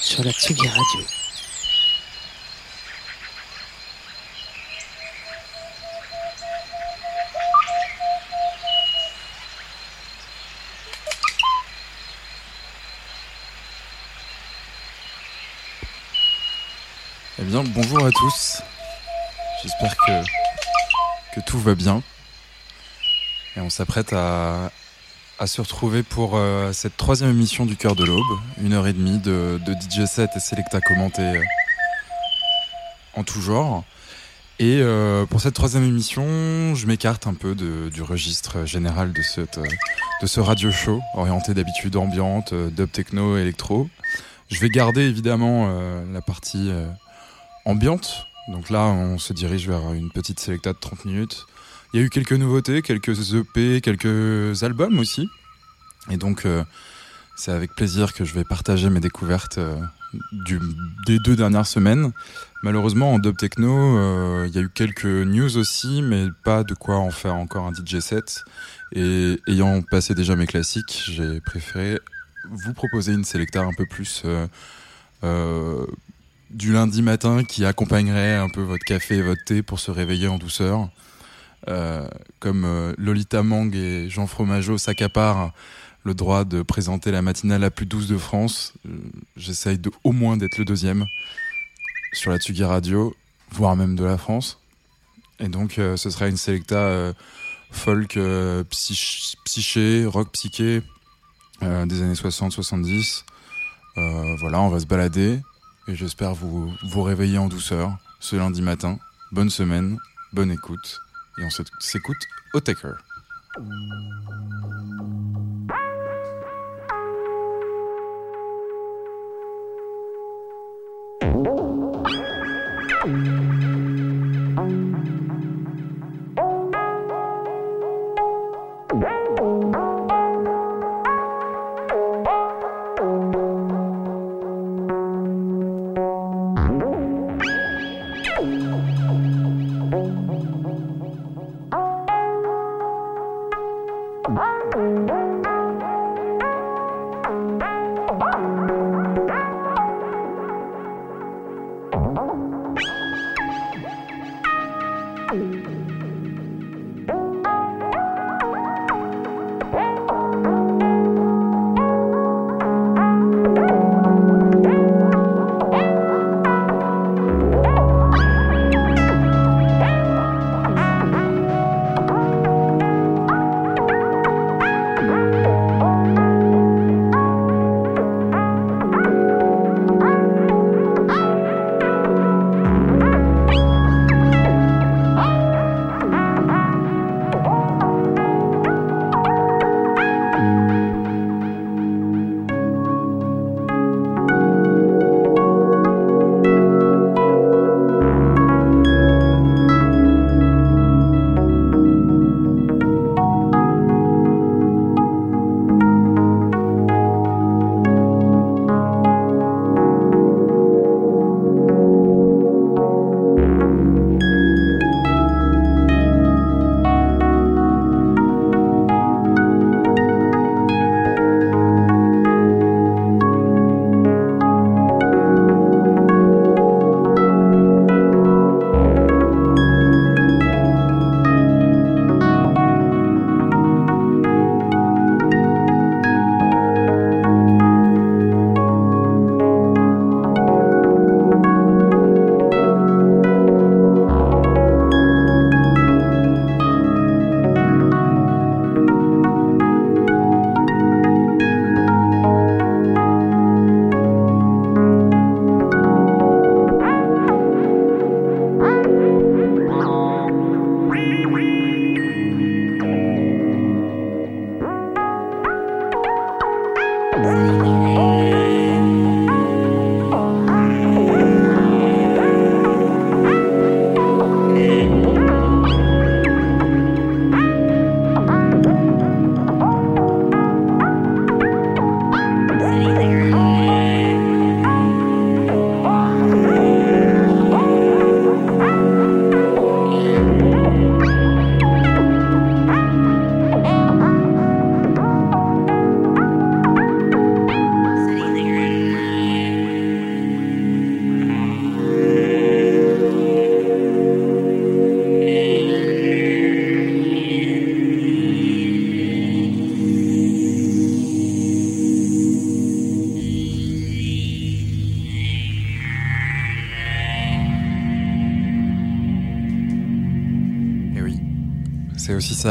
Sur la Radio. Eh bien, bonjour à tous. J'espère que, que tout va bien. Et on s'apprête à, à se retrouver pour euh, cette troisième émission du Cœur de l'Aube. Une heure et demie de, de DJ set et Selecta commenté euh, en tout genre. Et euh, pour cette troisième émission, je m'écarte un peu de- du registre général de, cette, euh, de ce radio show, orienté d'habitude ambiante, euh, dub techno, électro. Je vais garder évidemment euh, la partie ambiante. Donc là, on se dirige vers une petite Selecta de 30 minutes. Il y a eu quelques nouveautés, quelques EP, quelques albums aussi. Et donc, euh, c'est avec plaisir que je vais partager mes découvertes euh, des deux dernières semaines. Malheureusement, en dub techno, euh, il y a eu quelques news aussi, mais pas de quoi en faire encore un DJ set. Et ayant passé déjà mes classiques, j'ai préféré vous proposer une Selecta un peu plus euh, euh, du lundi matin qui accompagnerait un peu votre café et votre thé pour se réveiller en douceur. Euh, comme euh, Lolita Mang et Jean Fromageau s'accaparent le droit de présenter la matinale la plus douce de France, euh, j'essaye au moins d'être le deuxième sur la Tsugi Radio, voire même de la France. Et donc euh, ce sera une selecta euh, folk, euh, psych- psyché, rock psyché des années 60-70. Euh, voilà, on va se balader et j'espère vous vous réveiller en douceur ce lundi matin. Bonne semaine, bonne écoute et on s'écoute au Taker.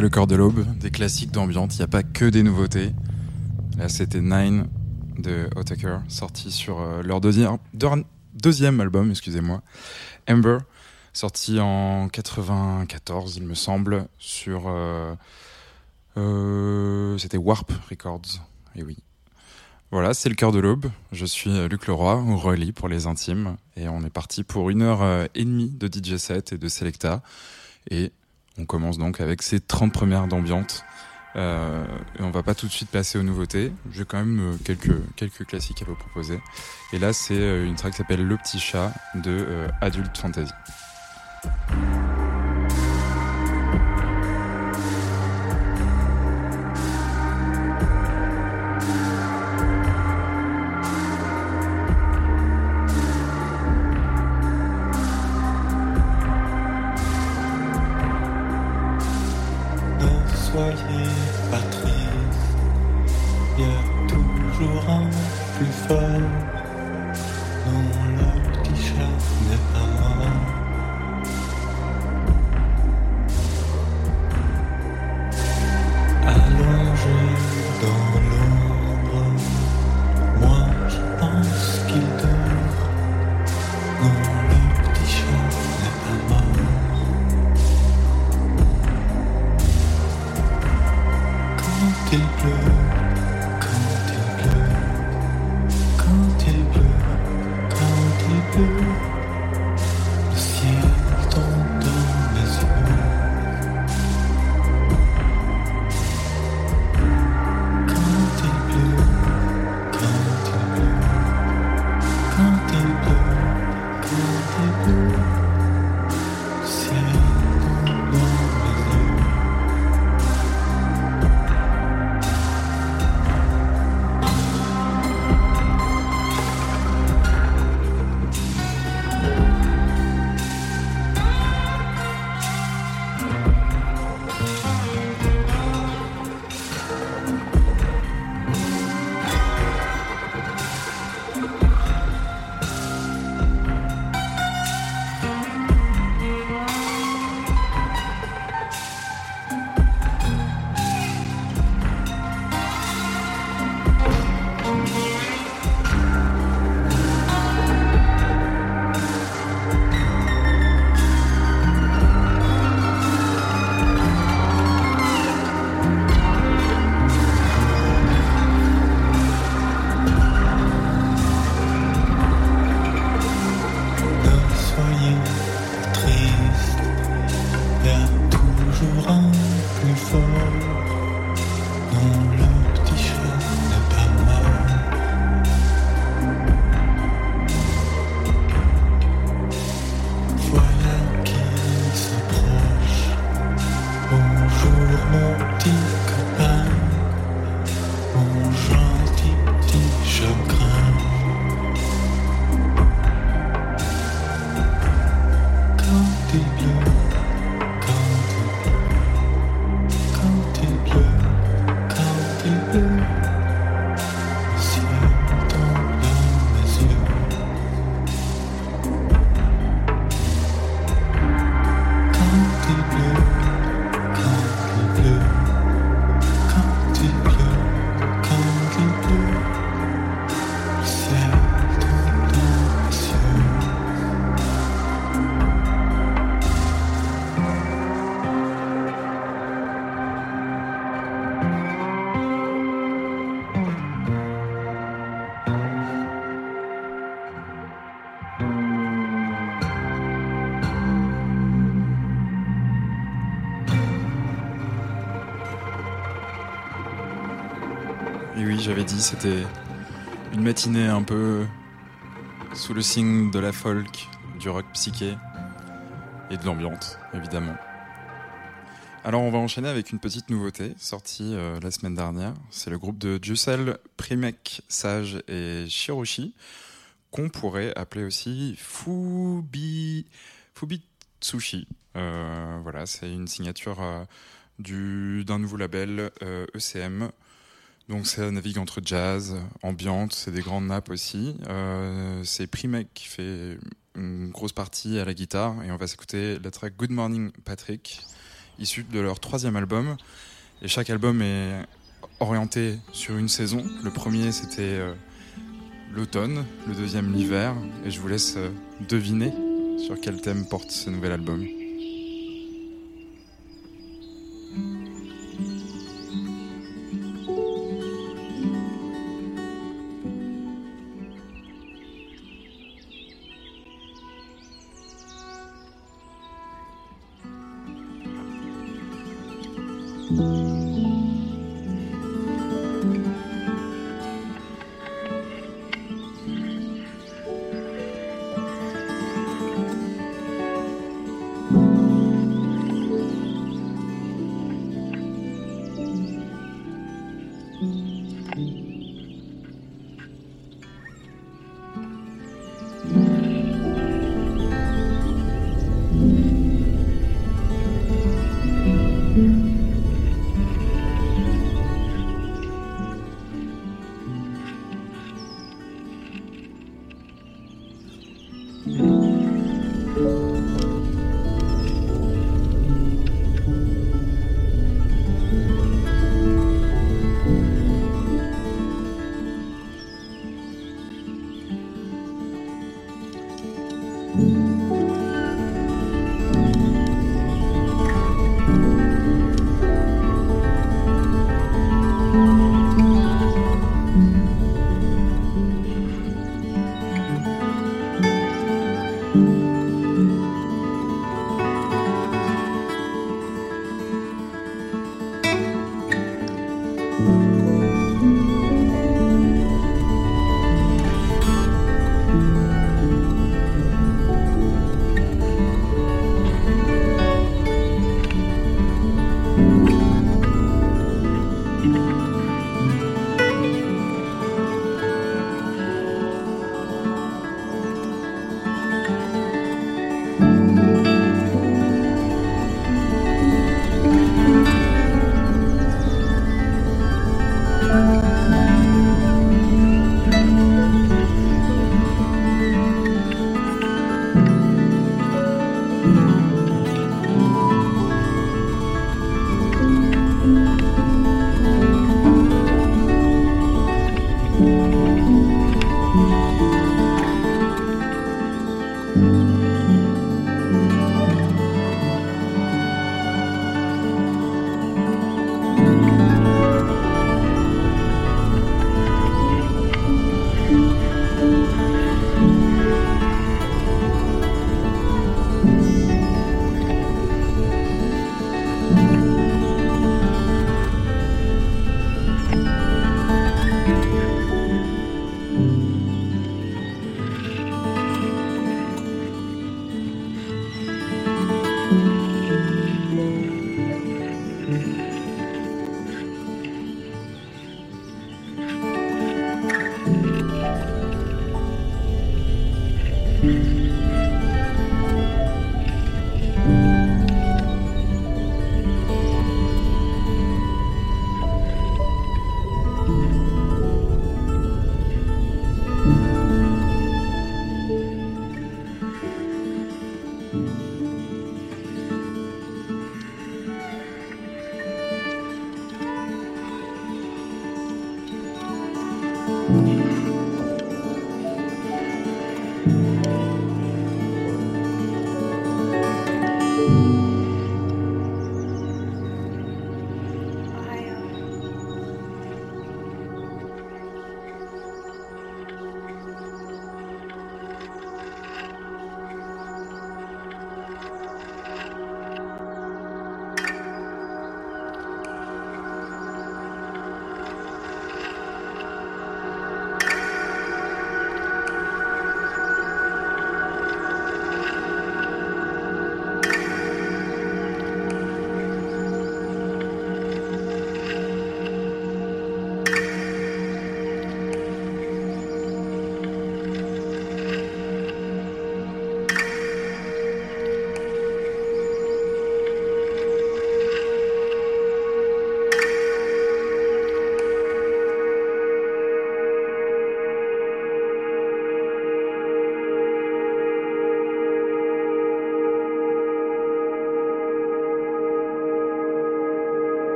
Le cœur de l'aube, des classiques d'ambiance, il n'y a pas que des nouveautés. Là, c'était Nine de Otaker, sorti sur euh, leur deuxième, album, excusez-moi, Ember, sorti en 94, il me semble, sur. Euh, euh, c'était Warp Records, et oui. Voilà, c'est le cœur de l'aube. Je suis Luc Leroy, ou Rolly pour les intimes, et on est parti pour une heure et demie de DJ set et de Selecta. Et on commence donc avec ces 30 premières d'ambiance. Euh, et on va pas tout de suite passer aux nouveautés. J'ai quand même euh, quelques, quelques classiques à vous proposer. Et là, c'est euh, une track qui s'appelle Le Petit Chat de Adult Fantasy. Dit, c'était une matinée un peu sous le signe de la folk, du rock psyché et de l'ambiance, évidemment. Alors on va enchaîner avec une petite nouveauté sortie euh, la semaine dernière. C'est le groupe de Jussel, Primek, Sage et Shiroshi, qu'on pourrait appeler aussi Fubi, Fubitsushi. Euh, voilà, c'est une signature euh, du, d'un nouveau label ECM. Donc ça navigue entre jazz, ambiante, c'est des grandes nappes aussi. c'est Primek qui fait une grosse partie à la guitare et on va s'écouter la track Good Morning Patrick issu de leur troisième album. Et chaque album est orienté sur une saison. Le premier, c'était euh, l'automne, le deuxième, l'hiver. Et je vous laisse euh, deviner sur quel thème porte ce nouvel album.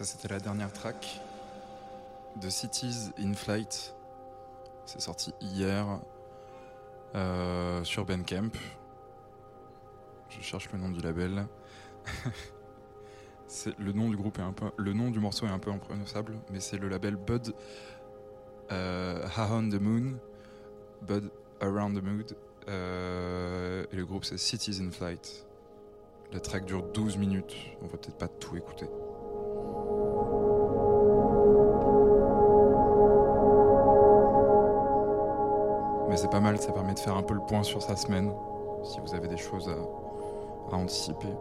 Ça, c'était la dernière track de Cities in Flight. C'est sorti hier euh, sur Bandcamp. Je cherche le nom du label. le nom du groupe est un peu, le morceau est un peu imprononçable, mais c'est le label Bud euh, on the Moon, Bud Around the Mood, euh, et le groupe c'est Cities in Flight. La track dure 12 minutes, on va peut-être pas tout écouter. C'est pas mal, ça permet de faire un peu le point sur sa semaine, si vous avez des choses à, anticiper.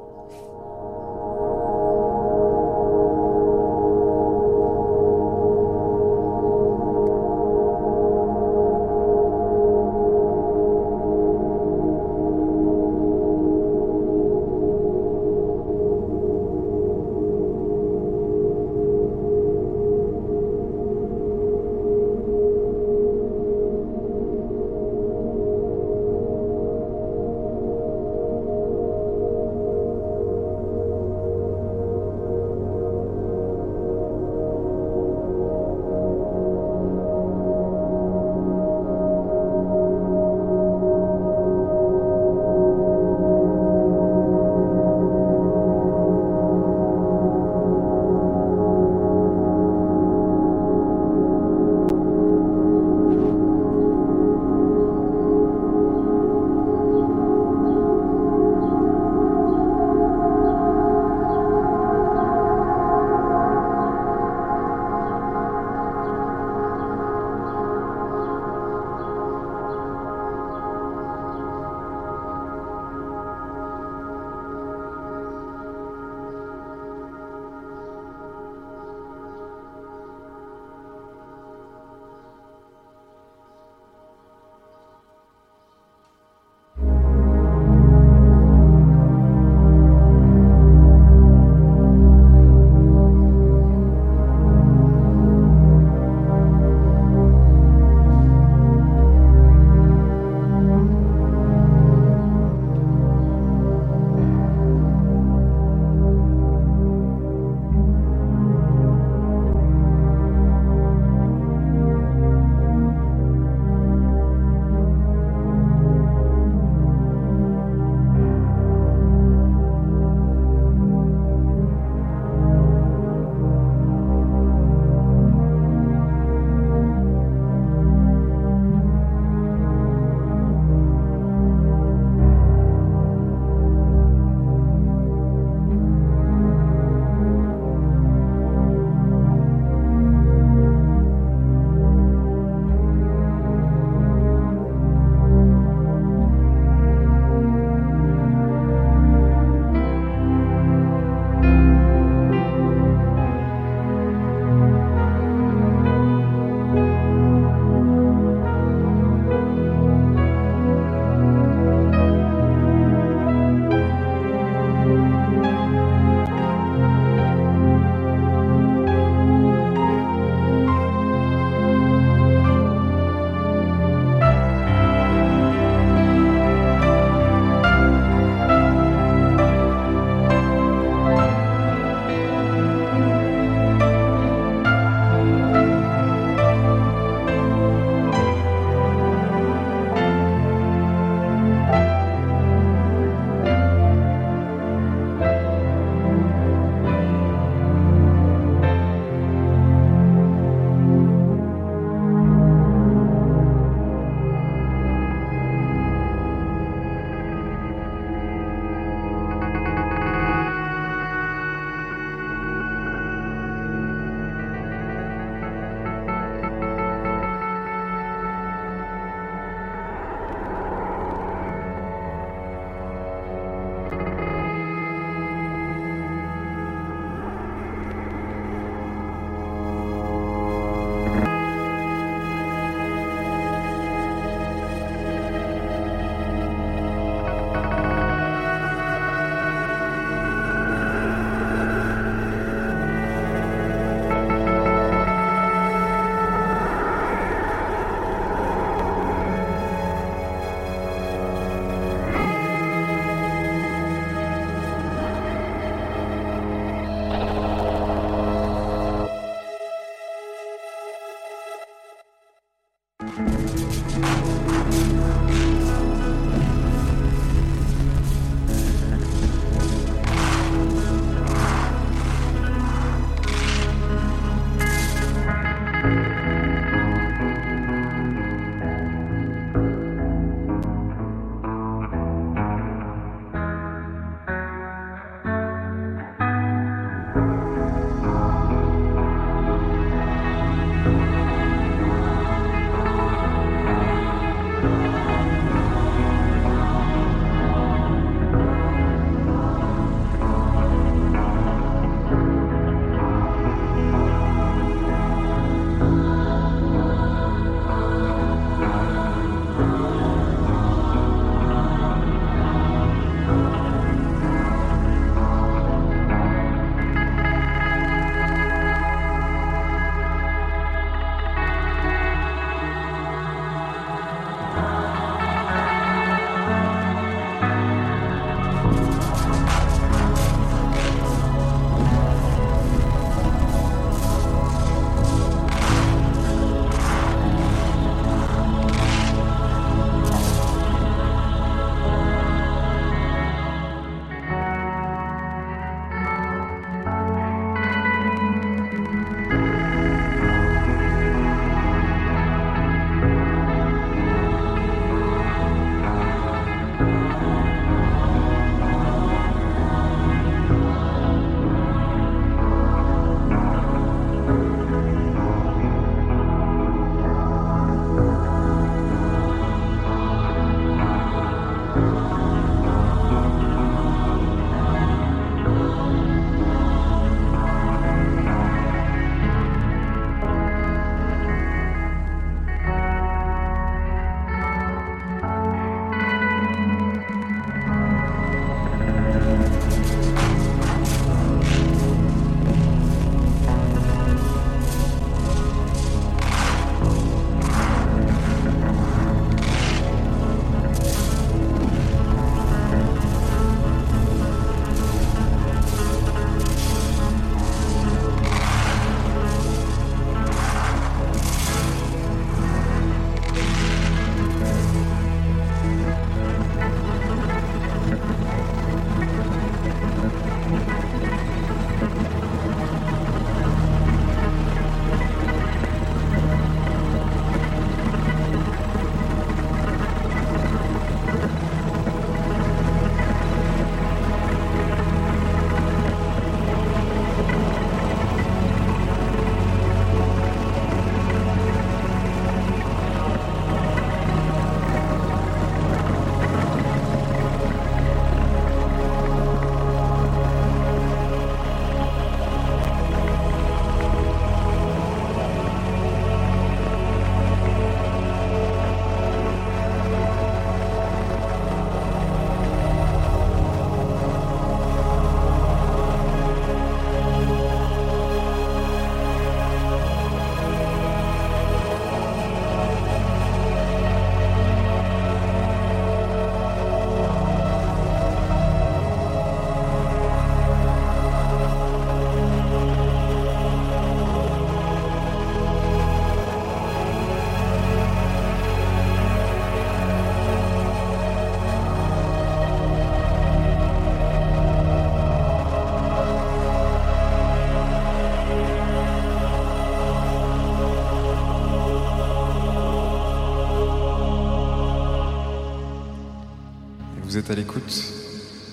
Vous êtes à l'écoute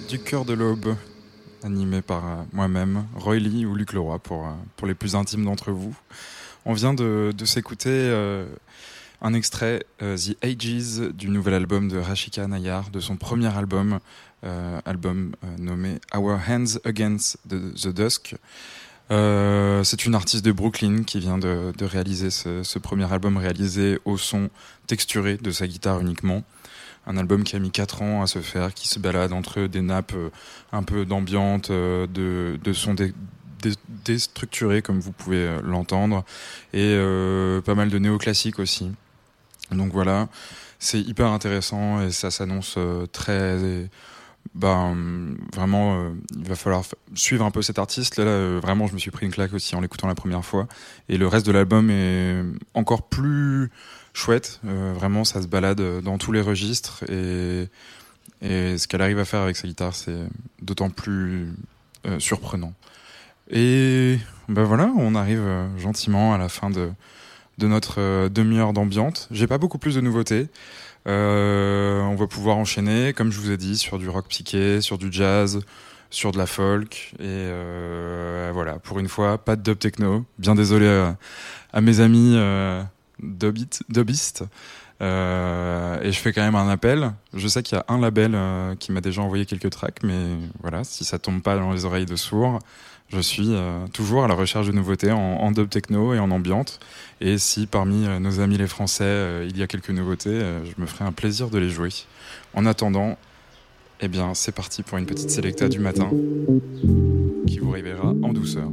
du cœur de l'aube, animé par euh, moi-même, Roy Lee ou Luc Leroy pour, euh, pour les plus intimes d'entre vous. On vient de, de s'écouter euh, un extrait, The Ages, du nouvel album de Rashika Nayar, de son premier album, album nommé Our Hands Against the, Dusk. c'est une artiste de Brooklyn qui vient de, de réaliser ce, ce, premier album réalisé au son texturé de sa guitare uniquement un album qui a mis 4 ans à se faire, qui se balade entre des nappes euh, un peu d'ambiante, euh, de, sons déstructurés comme vous pouvez euh, l'entendre, et pas mal de néoclassiques aussi. Donc voilà, c'est hyper intéressant et ça s'annonce très... Ben, vraiment, il va falloir suivre un peu cet artiste. Là, vraiment, je me suis pris une claque aussi en l'écoutant la première fois. Et le reste de l'album est encore plus chouette. Euh, vraiment, ça se balade dans tous les registres et, ce qu'elle arrive à faire avec sa guitare, c'est d'autant plus euh, surprenant. Et ben voilà, on arrive euh, gentiment à la fin de, notre demi-heure d'ambiance. J'ai pas beaucoup plus de nouveautés. on va pouvoir enchaîner, comme je vous ai dit, sur du rock psyché, sur du jazz, sur de la folk. Et voilà, pour une fois, pas de dub techno. Bien désolé à mes amis Dubist. Euh, et je fais quand même un appel. Je sais qu'il y a un label euh, qui m'a déjà envoyé quelques tracks, mais voilà, si ça tombe pas dans les oreilles de sourds, je suis euh, toujours à la recherche de nouveautés en, dub techno et en ambiante. Et si parmi nos amis les Français, il y a quelques nouveautés, je me ferai un plaisir de les jouer. En attendant, eh bien, c'est parti pour une petite sélecta du matin qui vous réveillera en douceur.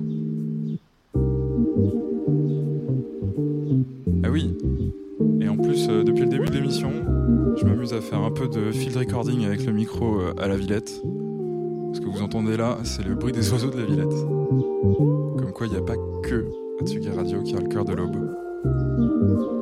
En plus, euh, depuis le début de l'émission, je m'amuse à faire un peu de field recording avec le micro euh, à la Villette. Ce que vous entendez là, c'est le bruit des oiseaux de la Villette. Comme quoi, il n'y a pas que Atsugi Radio qui a le cœur de l'aube.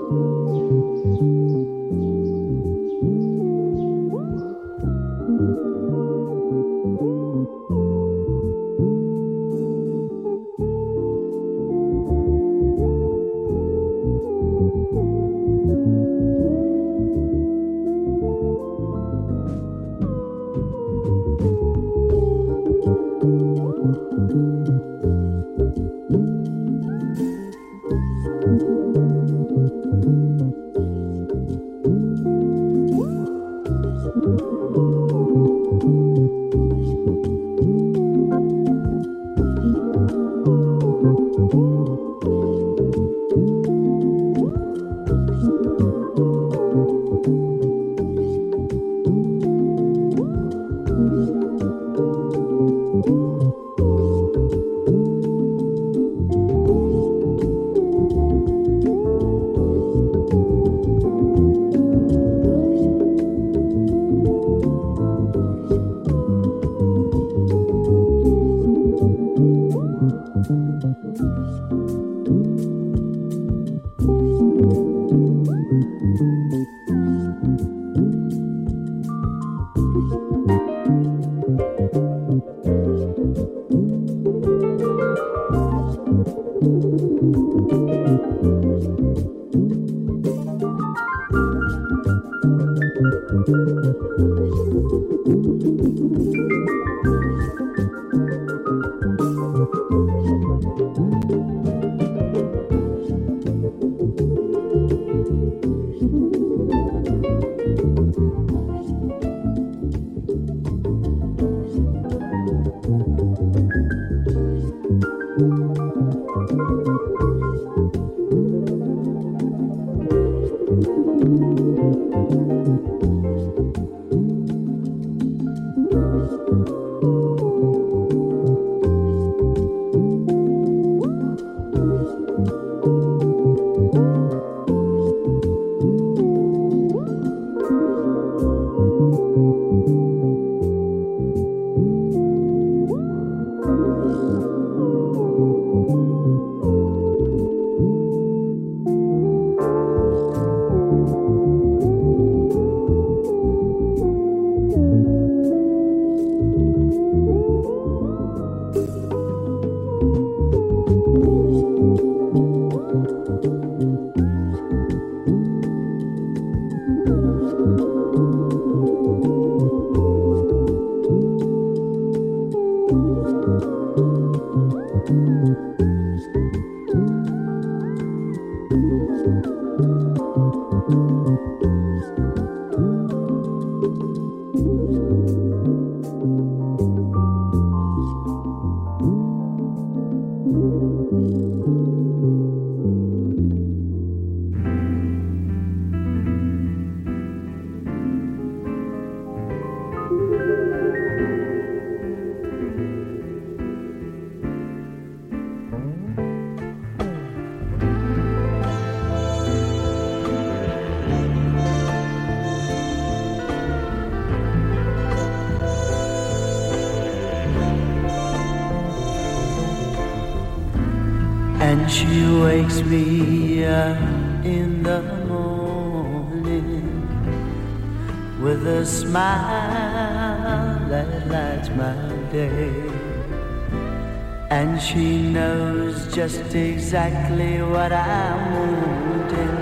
Exactly what I'm wanting.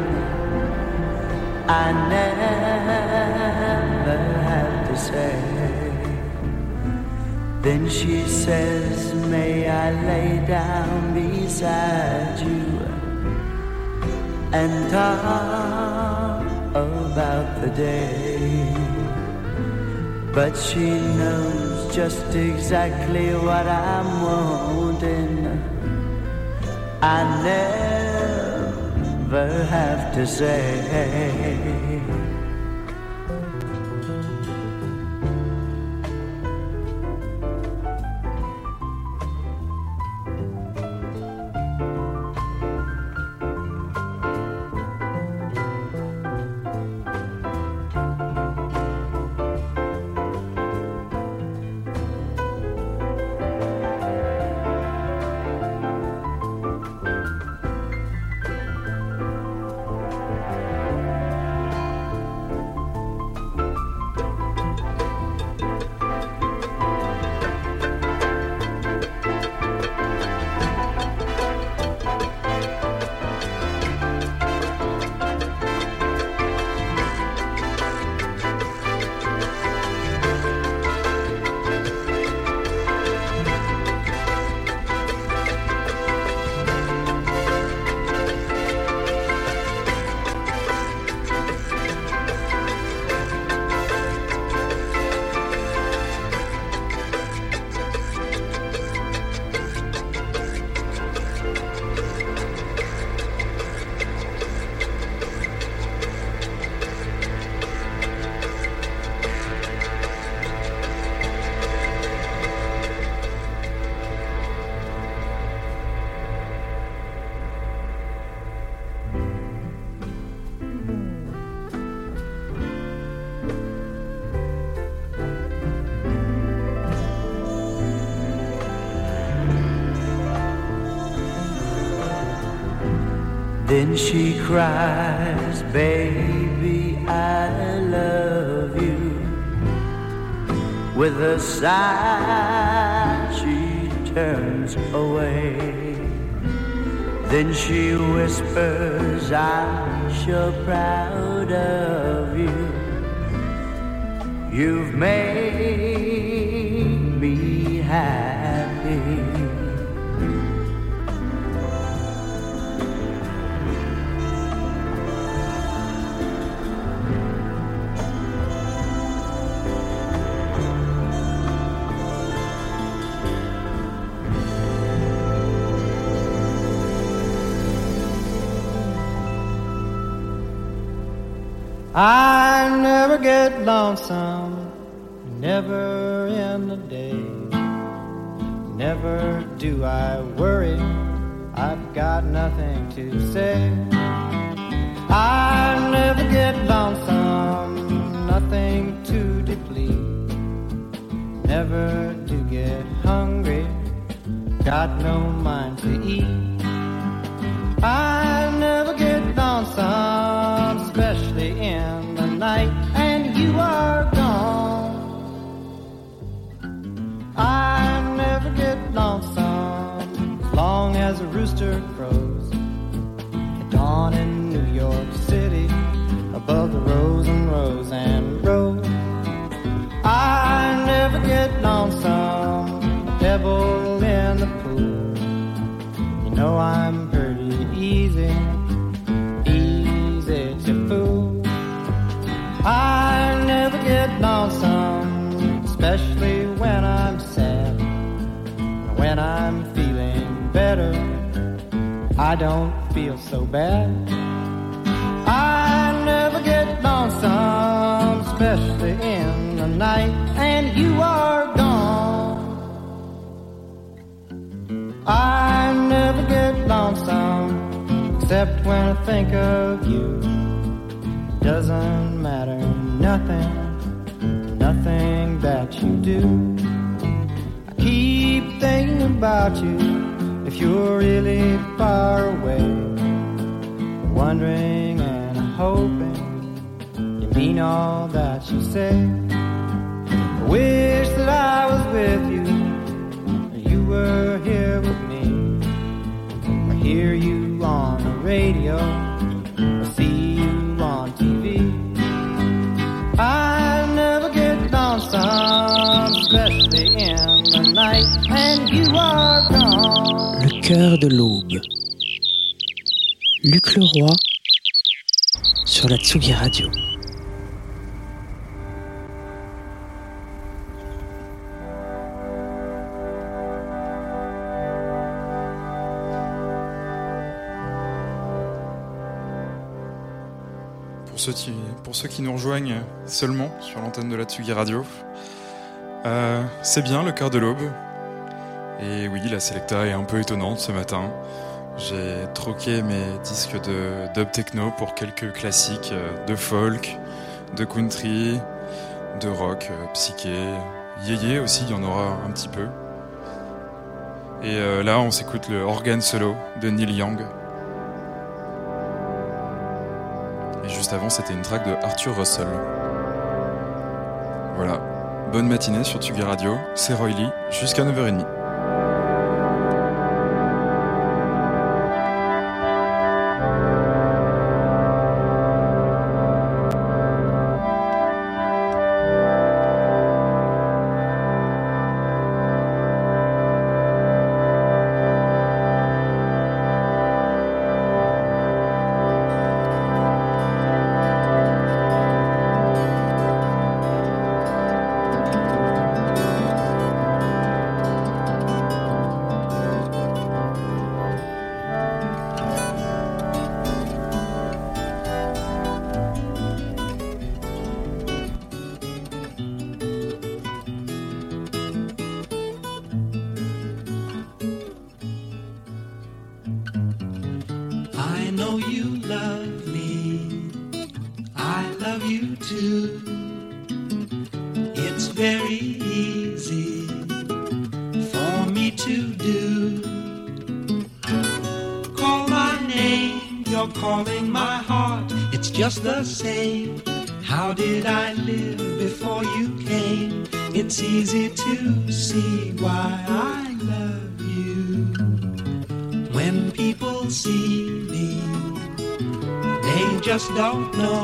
I never have to say. Then she says, May I lay down beside you? and talk about the day. But she knows just exactly what I'm wanting. To say. Then she cries, Baby, I love you. With a sigh, she turns away. Then she whispers, I'm sure proud of you. You've made nothing to say. know I'm pretty easy, easy to fool. I never get lonesome, especially when I'm sad. When I'm feeling better, I don't feel so bad. I never get lonesome, especially in the night, and you are except when I think of you. Doesn't matter, nothing, nothing that you do. I keep thinking about you if you're really far away. Wondering and hoping you mean all that you say. I wish that I was with you, or you were here with me, or hear you radio, or see you on TV. I never get lonesome, especially in the night, and you are gone. Le cœur de l'aube. Luc Leroy sur la Tsugi Radio. Pour ceux, qui, nous rejoignent seulement sur l'antenne de la Tsugi Radio, euh, c'est bien le cœur de l'aube. Et oui, la Selecta est un peu étonnante ce matin. J'ai troqué mes disques de dub techno pour quelques classiques euh, de folk, de country, de rock, euh, psyché, yéyé aussi, il y en aura un petit peu. Et là, on s'écoute le organ solo de Neil Young. Juste avant, c'était une track de Arthur Russell. Voilà. Bonne matinée sur Tsugi Radio. C'est Roy Lee, jusqu'à 9h30. Same. How did I live before you came? It's easy to see why I love you. When people see me, they just don't know.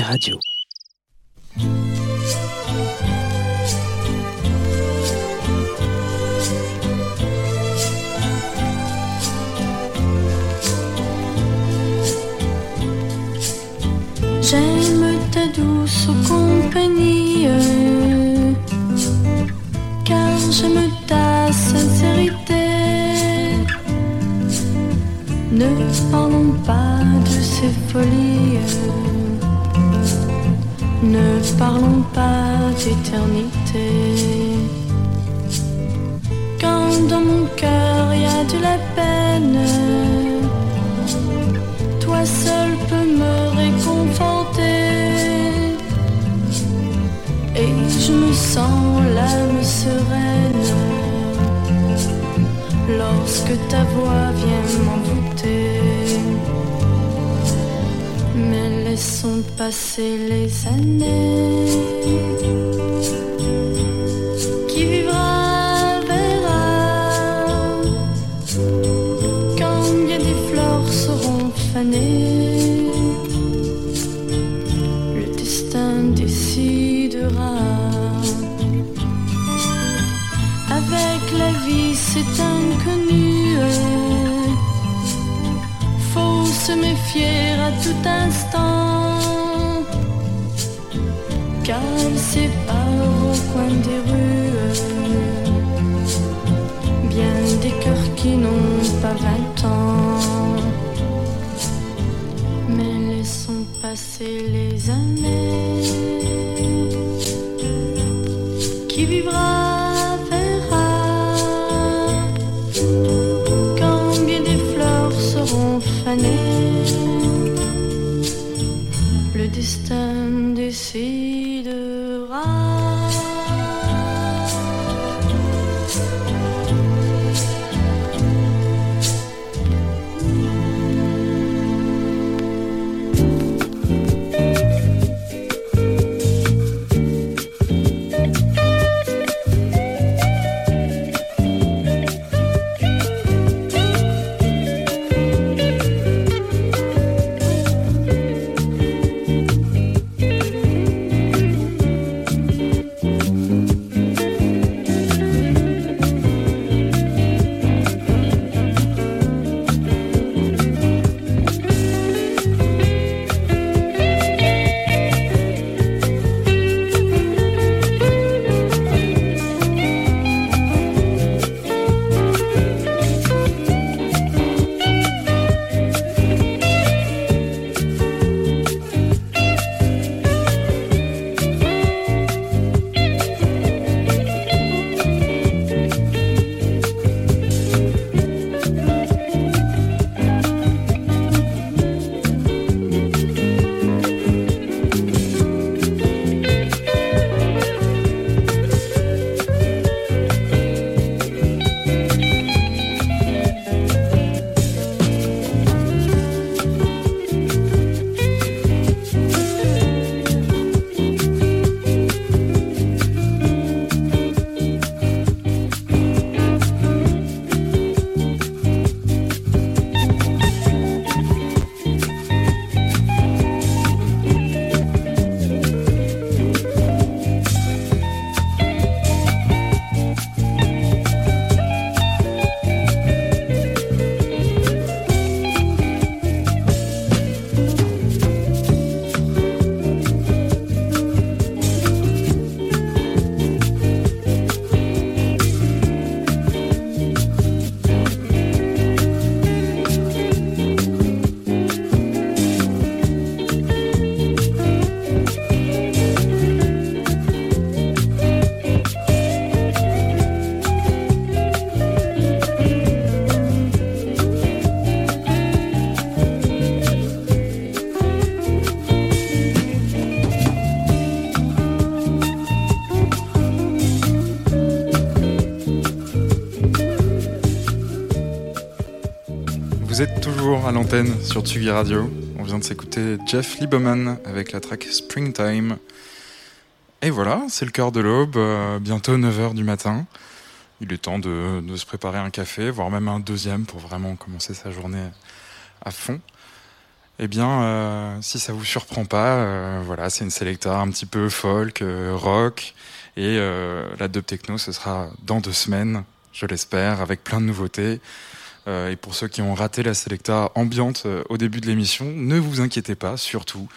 Radio. J'aime ta douce compagnie, car j'aime ta sincérité. Ne parlons pas de ces folies, ne parlons pas d'éternité. Quand dans mon cœur il y a de la peine, toi seul peux me réconforter. Et je me sens l'âme sereine lorsque ta voix vient m'envoûter. Mais laissons passer les années. Passer à l'antenne sur Tsugi Radio. On vient de s'écouter Jeff Lieberman avec la track Springtime. Et voilà, c'est le cœur de l'aube, euh, bientôt 9h du matin. il est temps de, se préparer un café, voire même un deuxième pour vraiment commencer sa journée à fond. Eh bien, euh, si ça vous surprend pas, euh, voilà, c'est une Selecta un petit peu folk, rock, et la techno, ce sera dans deux semaines, je l'espère, avec plein de nouveautés. Euh, et pour ceux qui ont raté la Selecta ambiante euh, au début de l'émission, ne vous inquiétez pas, surtout,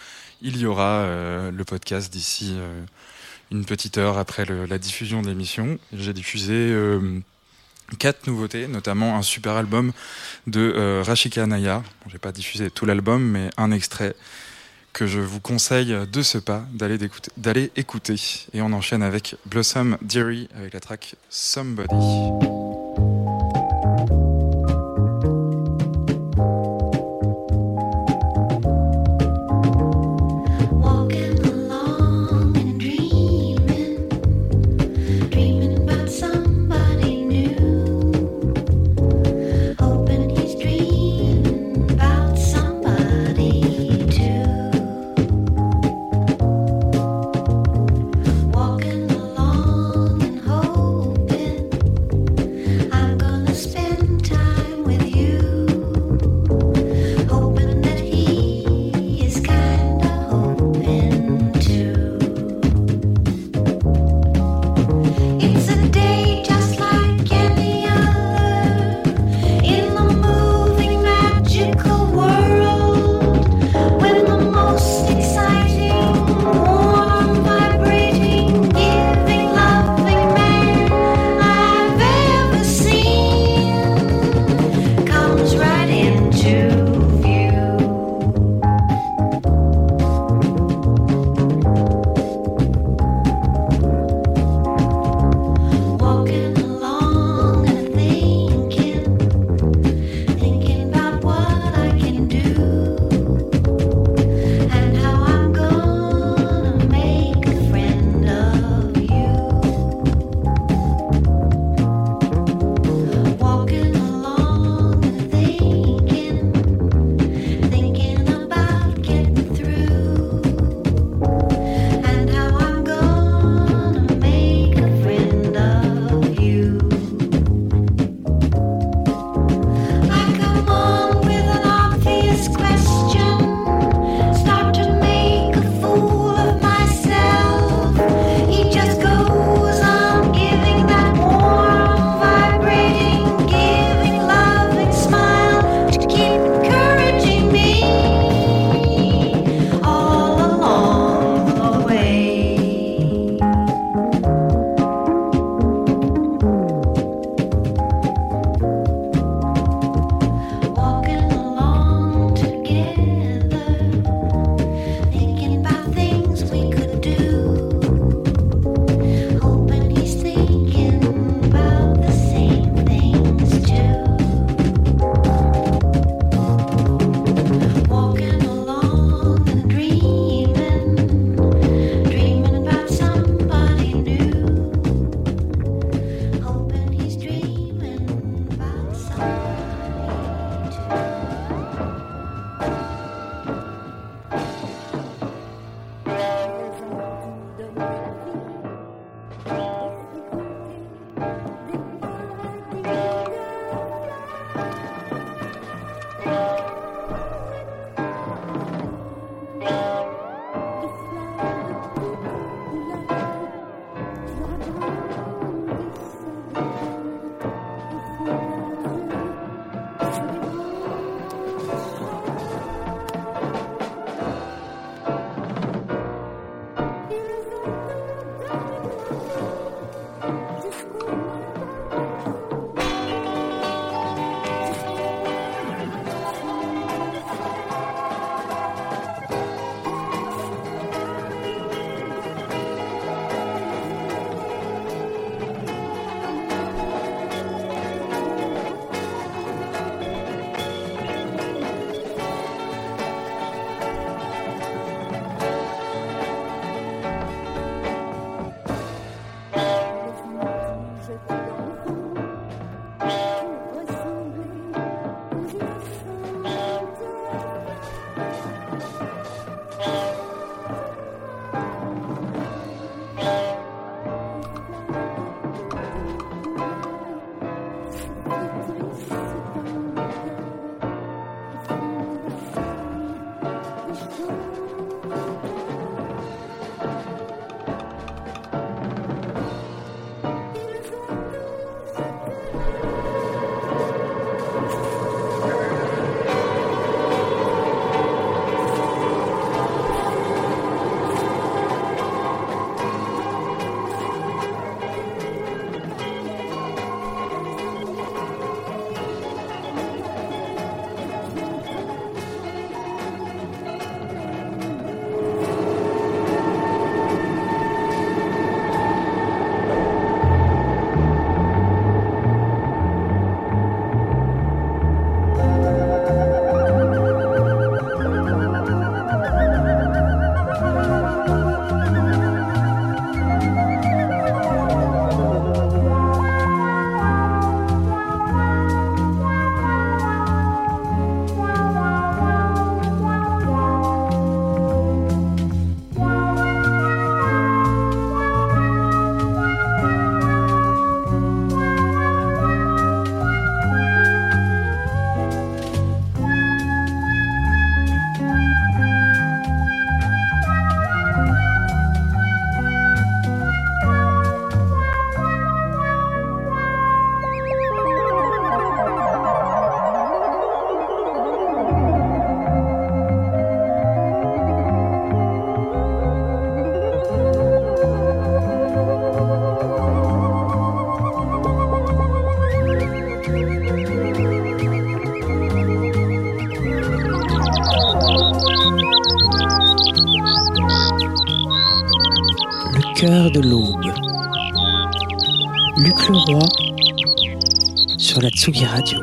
il y aura le podcast d'ici une petite heure après la diffusion de l'émission. J'ai diffusé quatre nouveautés, notamment un super album de euh, Rashika Anaya. Bon, J'ai pas diffusé tout l'album, mais un extrait que je vous conseille de ce pas d'aller d'aller écouter. Et on enchaîne avec Blossom Deary avec la track Somebody. Cœur de l'aube. Luc Leroy sur la Tsugi Radio.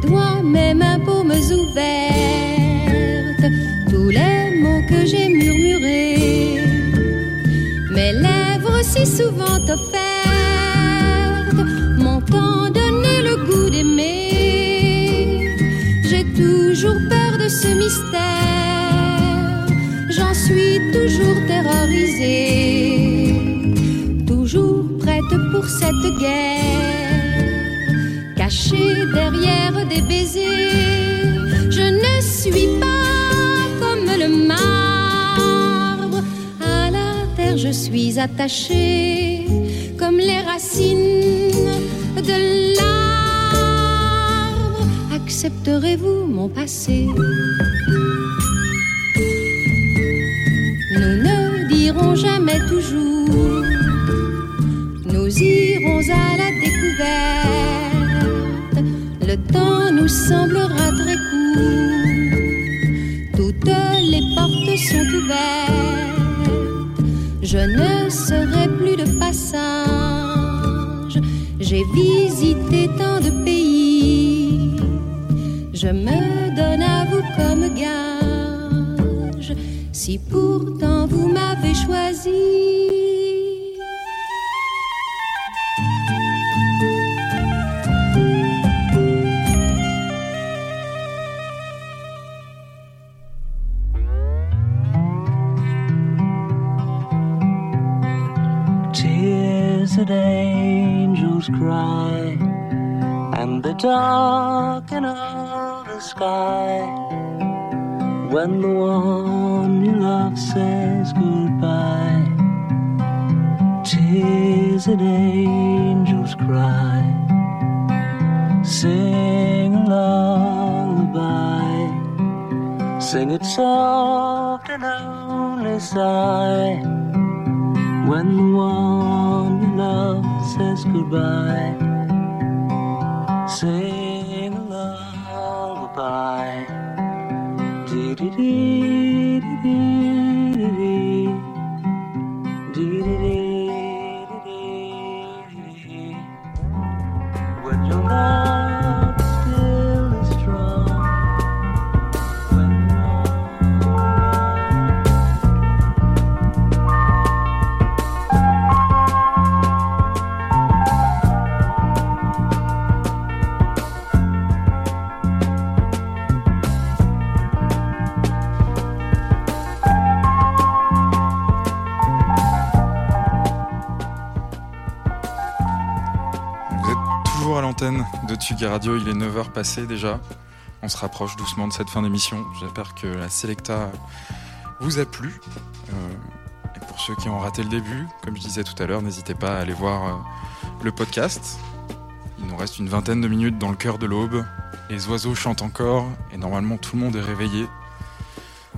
Doigts, mes mains, paumes ouvertes, tous les mots que j'ai murmurés. Mes lèvres si souvent offertes m'ont tant donné le goût d'aimer. J'ai toujours peur de ce mystère, j'en suis toujours terrorisée, toujours prête pour cette guerre, cachée des baisers. Je ne suis pas comme le marbre à la terre je suis attachée comme les racines de l'arbre. Accepterez-vous mon passé? Nous ne dirons jamais toujours. Nous irons à la découverte. Le temps nous semblera très court. Toutes les portes sont ouvertes. Je ne serai plus de passage. J'ai visité tant de pays. Je me donne à vous comme gage. Si pourtant Inside. De Tsugi Radio, il est 9h passé déjà. On se rapproche doucement de cette fin d'émission. J'espère que la Selecta vous a plu. Euh, et pour ceux qui ont raté le début, comme je disais tout à l'heure, n'hésitez pas à aller voir euh, le podcast. Il nous reste une vingtaine de minutes dans le cœur de l'aube. Les oiseaux chantent encore et normalement tout le monde est réveillé.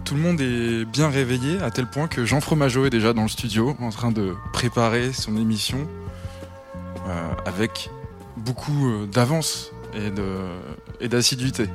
Tout le monde est bien réveillé à tel point que Jean Fromageau est déjà dans le studio en train de préparer son émission euh, avec beaucoup euh, d'avance et d'assiduité.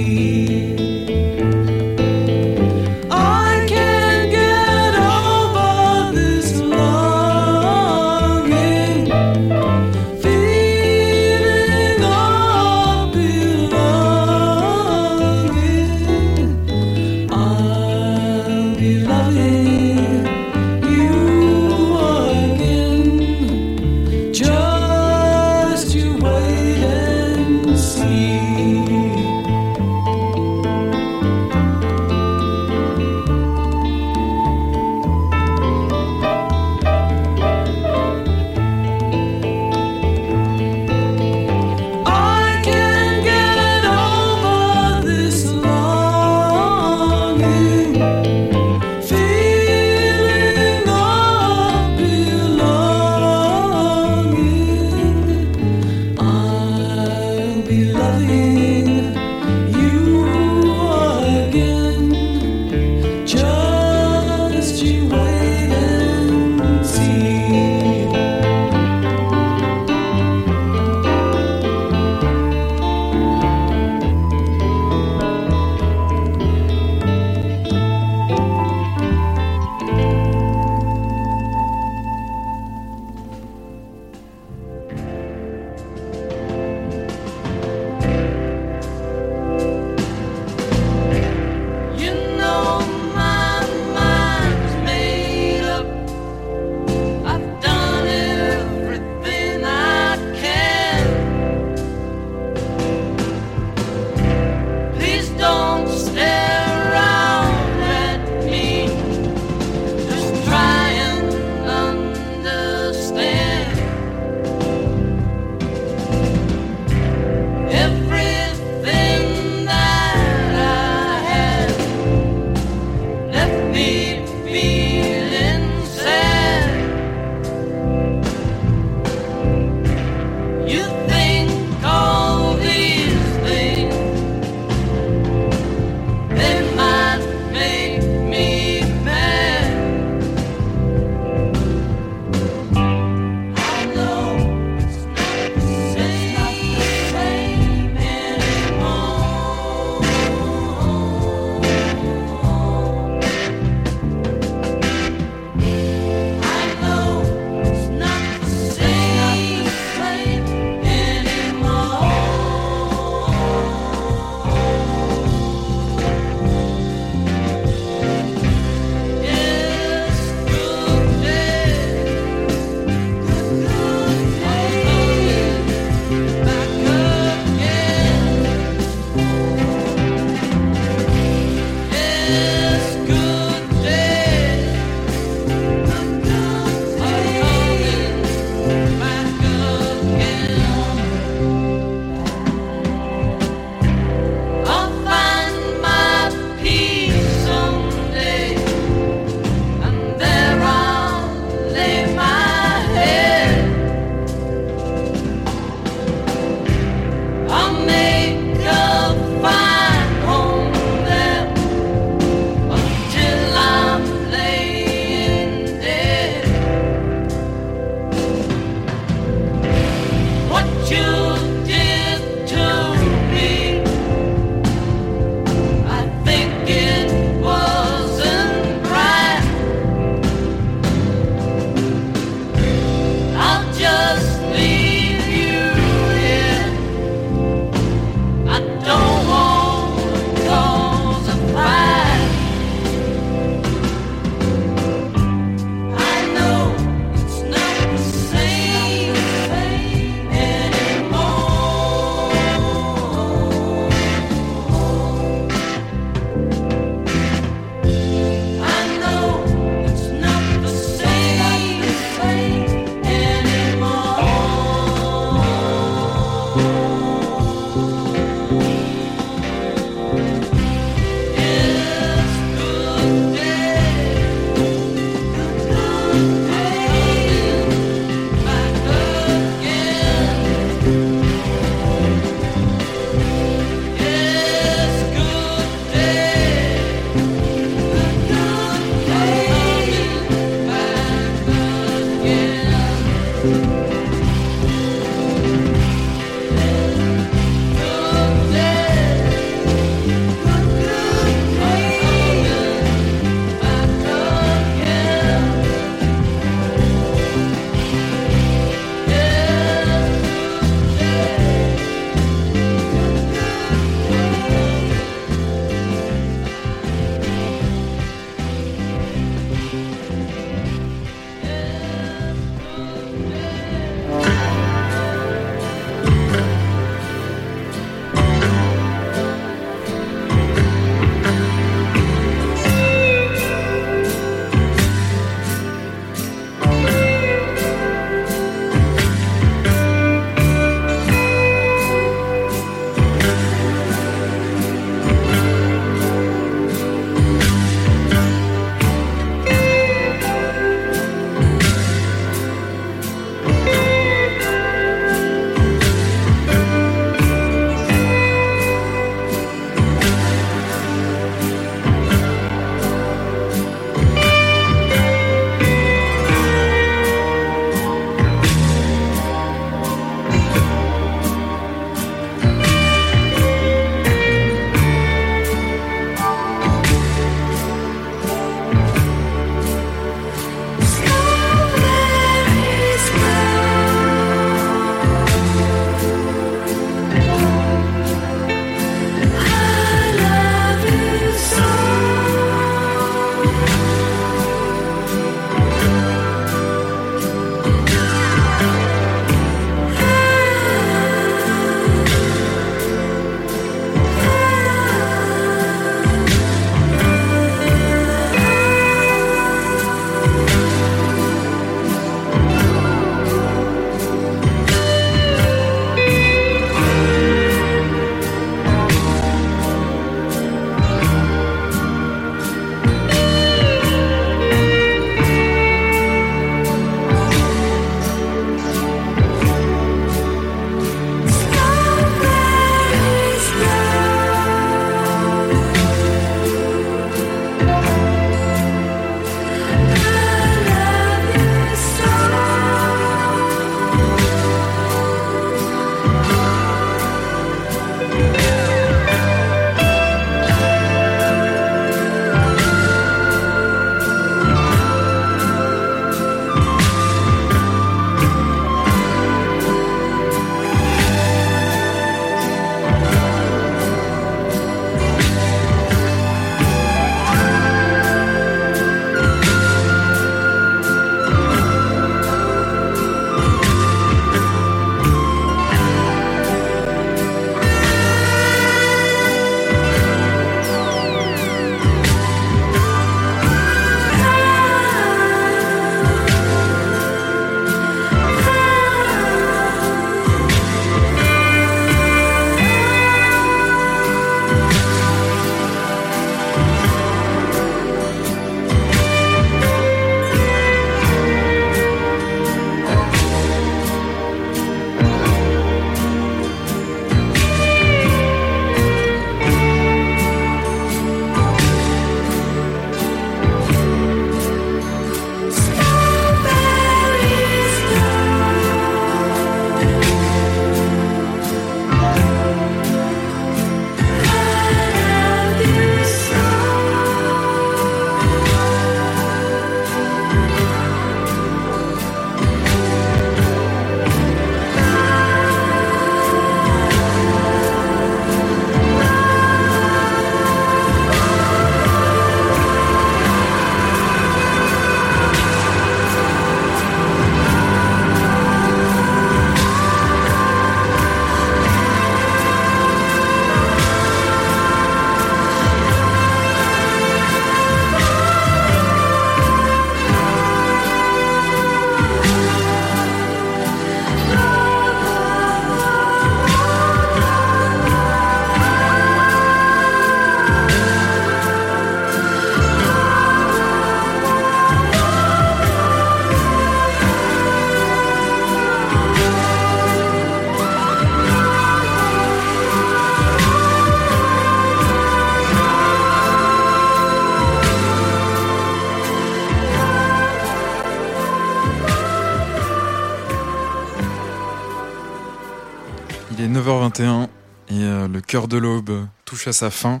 De l'aube touche à sa fin.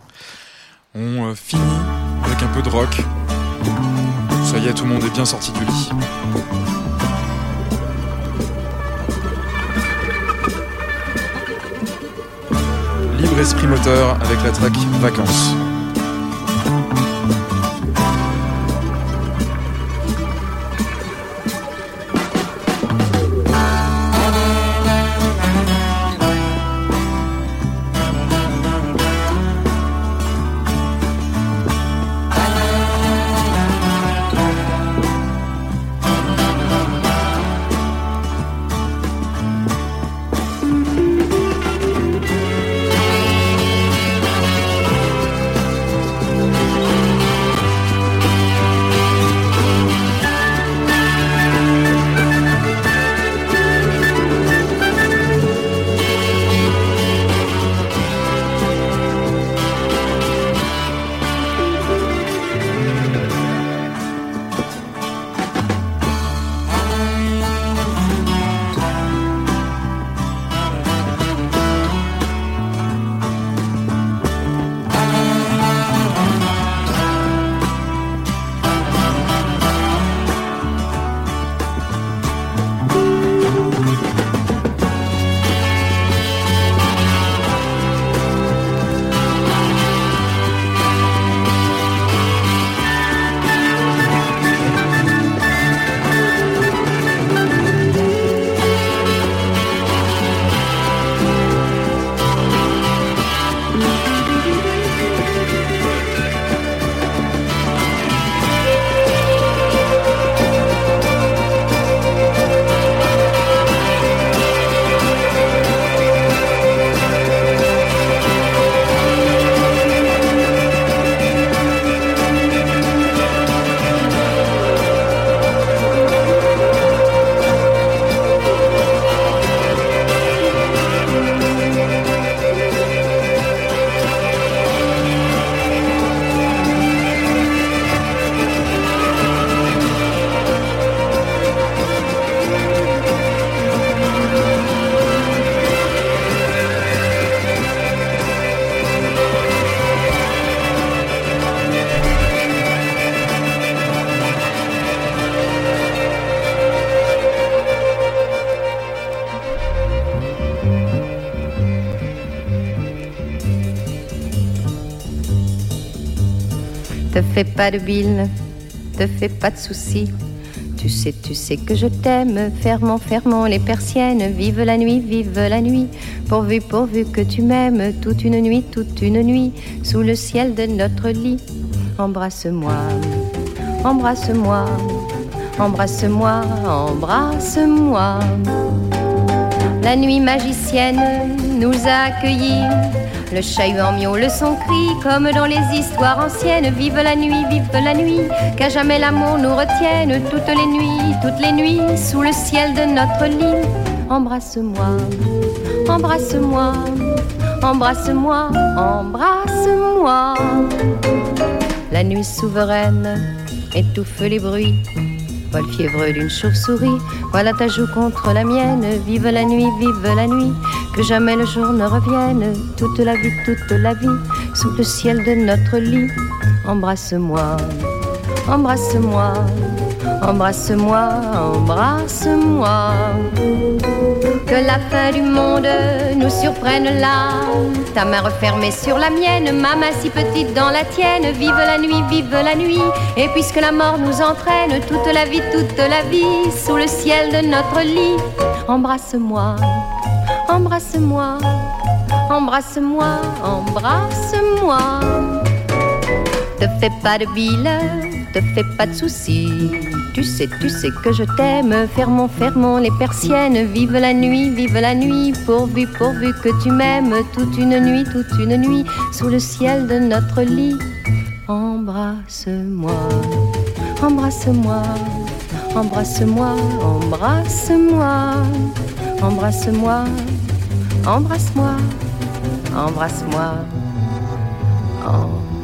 On euh, finit avec un peu de rock. Ça y est, tout le monde est bien sorti du lit. Libre esprit moteur avec la track Vacances. Fais pas de bile, te fais pas de soucis. Tu sais, tu sais que je t'aime, fermons, fermons les persiennes, vive la nuit, vive la nuit, pourvu, pourvu que tu m'aimes, toute une nuit, toute une nuit, sous le ciel de notre lit. Embrasse-moi, embrasse-moi, embrasse-moi, embrasse-moi. La nuit magicienne nous a accueillis. Le chat-huant miaule son cri comme dans les histoires anciennes. Vive la nuit, vive la nuit, qu'à jamais l'amour nous retienne. Toutes les nuits, toutes les nuits, sous le ciel de notre lit. Embrasse-moi, embrasse-moi, embrasse-moi, embrasse-moi. La nuit souveraine étouffe les bruits. Vol fiévreux d'une chauve-souris, voilà ta joue contre la mienne. Vive la nuit, vive la nuit, que jamais le jour ne revienne. Toute la vie, toute la vie, sous le ciel de notre lit. Embrasse-moi, embrasse-moi, embrasse-moi, embrasse-moi. Que la fin du monde nous surprenne là. Ta main refermée sur la mienne, ma main si petite dans la tienne. Vive la nuit, vive la nuit. Et puisque la mort nous entraîne, toute la vie, toute la vie, sous le ciel de notre lit. Embrasse-moi, embrasse-moi, embrasse-moi, embrasse-moi. Te fais pas de bile, te fais pas de soucis. Tu sais, tu sais que je t'aime. Fermons, fermons les persiennes. Vive la nuit, vive la nuit. Pourvu, pourvu que tu m'aimes. Toute une nuit, toute une nuit. Sous le ciel de notre lit. Embrasse-moi, embrasse-moi, embrasse-moi, embrasse-moi, embrasse-moi, embrasse-moi, embrasse-moi, embrasse-moi.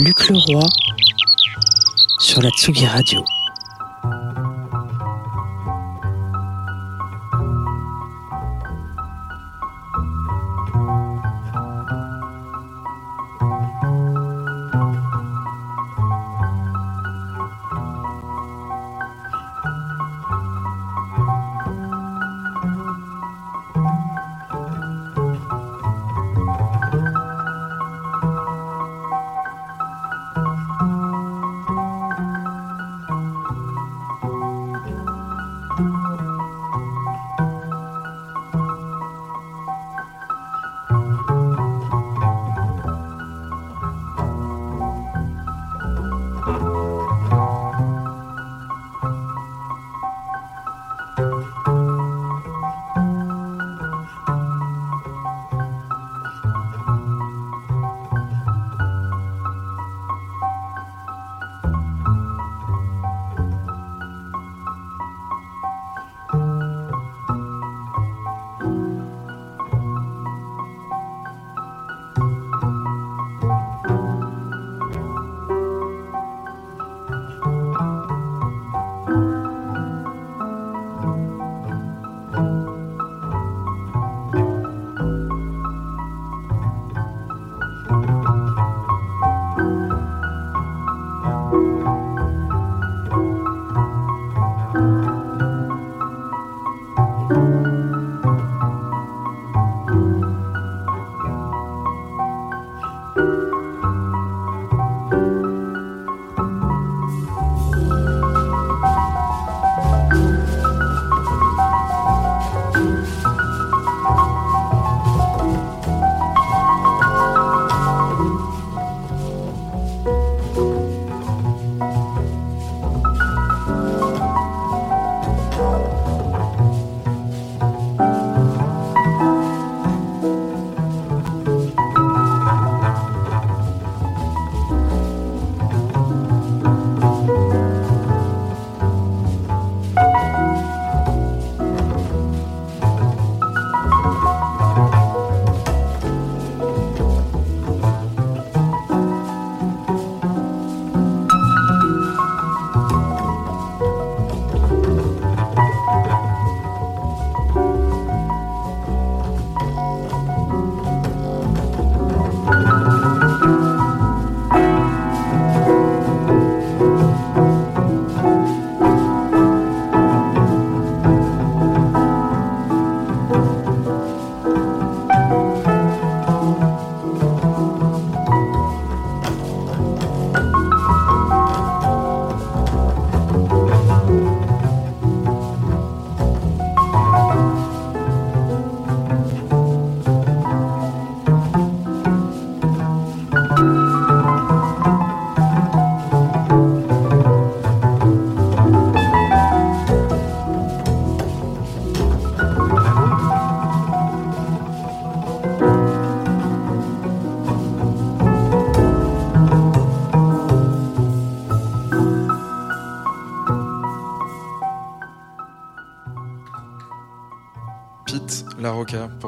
Luc Leroy sur la Tsugi Radio.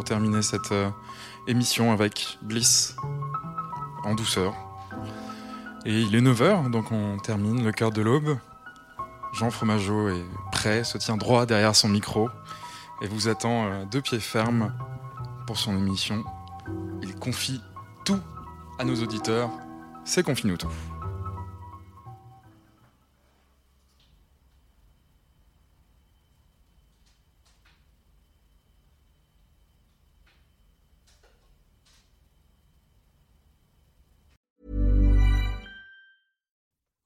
Terminer cette euh, émission avec Bliss en douceur. Et il est 9h, donc on termine le cœur de l'aube. Jean Fromageau est prêt, se tient droit derrière son micro et vous attend euh, deux pieds fermes pour son émission. Il confie tout à nos auditeurs. C'est Confie-nous tout.